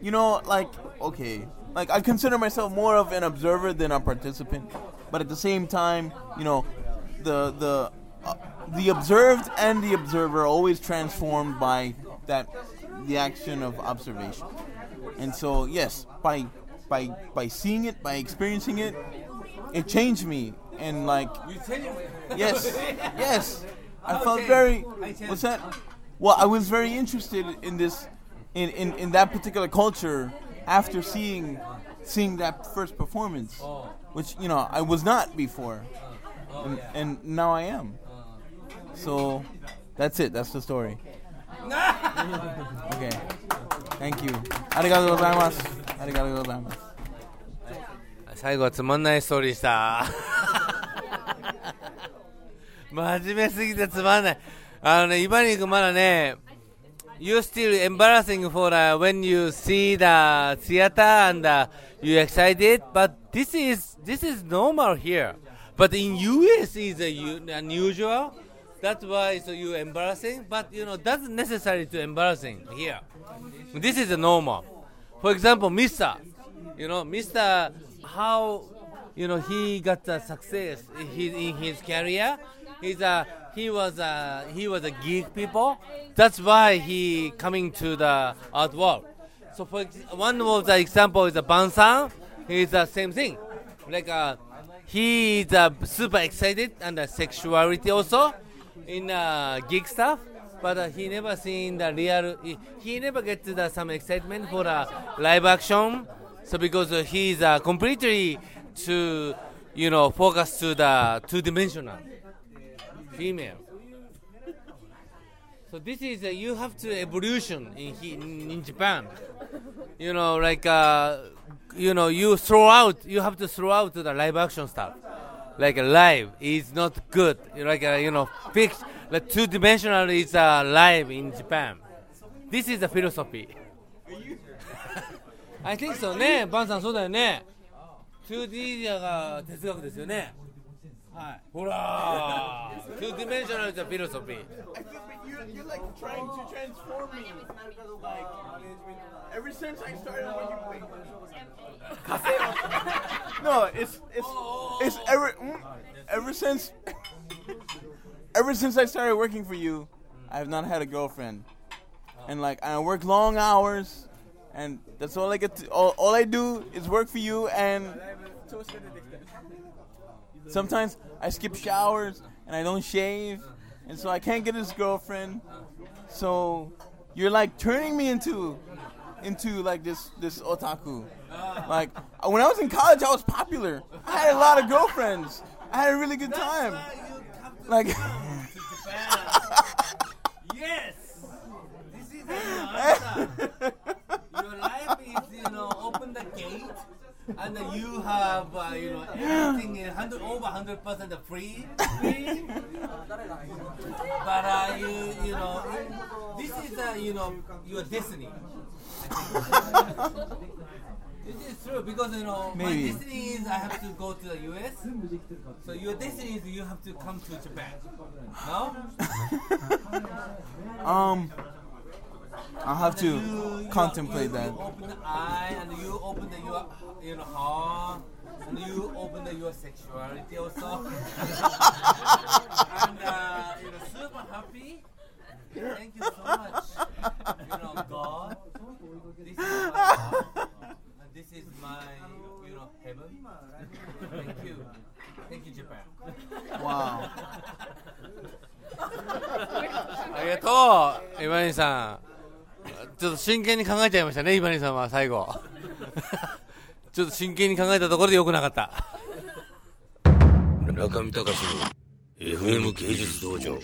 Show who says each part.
Speaker 1: You know, like, okay, like I consider myself more of an observer than a participant, but at the same time, you know, the the uh, the observed and the observer are always transformed by that the action of observation. And so, yes, by by by seeing it, by experiencing it, it changed me. And like, yes, yes, I felt very. What's that? Well, I was very interested in this, in, in, in that particular culture after seeing seeing that first performance, which you know I was not before, and, and now I am. So that's it. That's the story. okay. Thank you. Arigato gozaimasu. Arigato gozaimasu.
Speaker 2: 最後つまんないストーリーさ。
Speaker 1: ありがとうございます。ありがとうございます。
Speaker 2: 最後はつまんないストーリーでした。真面目すぎてつまんない。あのねイバニー君まだね You still embarrassing for uh, when you see the theater and uh, you excited, but this is this is normal here. But in US is uh, u- unusual. That's why so you embarrassing, but you know that's necessary to embarrassing here. This is a normal. For example, Mister, you know, Mister, how you know he got the success in his, in his career. He's a he was a he was a geek people. That's why he coming to the art world. So for one of the example is a Bansan. He's the same thing. Like uh, he is uh, super excited and uh, sexuality also in uh, geek stuff. But uh, he never seen the real. He, he never get the some excitement for uh, live action. So because uh, he's uh, completely to you know focus to the two dimensional female. So this is uh, you have to evolution in, he- in in Japan. You know, like uh, you know, you throw out. You have to throw out the live action stuff. Like uh, live is not good. Like uh, you know, fixed. Like two dimensional is uh, live in Japan. This is the philosophy. I think so ね。バンさんそうだよね。2D が哲学ですよね。はい。ほら ー。2 dimensional is a philosophy.
Speaker 1: You're, you're like trying to transform me. Like, ever since I started working. no, it's it's it's ever mm, ever since ever since I started working for you, I have not had a girlfriend, and like I work long hours, and that's all I get. To, all, all I do is work for you, and sometimes I skip showers and I don't shave, and so I can't get this girlfriend. So you're like turning me into into like this this otaku. Like when I was in college, I was popular. I had a lot of girlfriends. I had a really good time. Like
Speaker 2: Yes. This is how you answer. Your life is, you know, open the gate, and you have, uh, you know, everything in hundred over hundred percent free, free. But uh, you, you know, this is, uh, you know, your destiny. This is true because you know my destiny is I have to go to the US. So your destiny is you have to come to Japan. No?
Speaker 1: um, I'll have
Speaker 2: You-
Speaker 1: to
Speaker 2: you-
Speaker 1: contemplate
Speaker 2: you,
Speaker 1: that.
Speaker 2: You open the eye and you open the your you know heart and you open the your sexuality also. and uh, you know super happy. Thank you so much. You know God. This is my God. And this is my you know heaven. Thank you. Thank you Japan.
Speaker 1: Wow.
Speaker 2: ありがとう、イバニーさん。 ちょっと真剣に考えちゃいましたね、イバニさんは最後。ちょっと真剣に考えたところでよくなかった。
Speaker 3: 中見隆の FM 芸術道場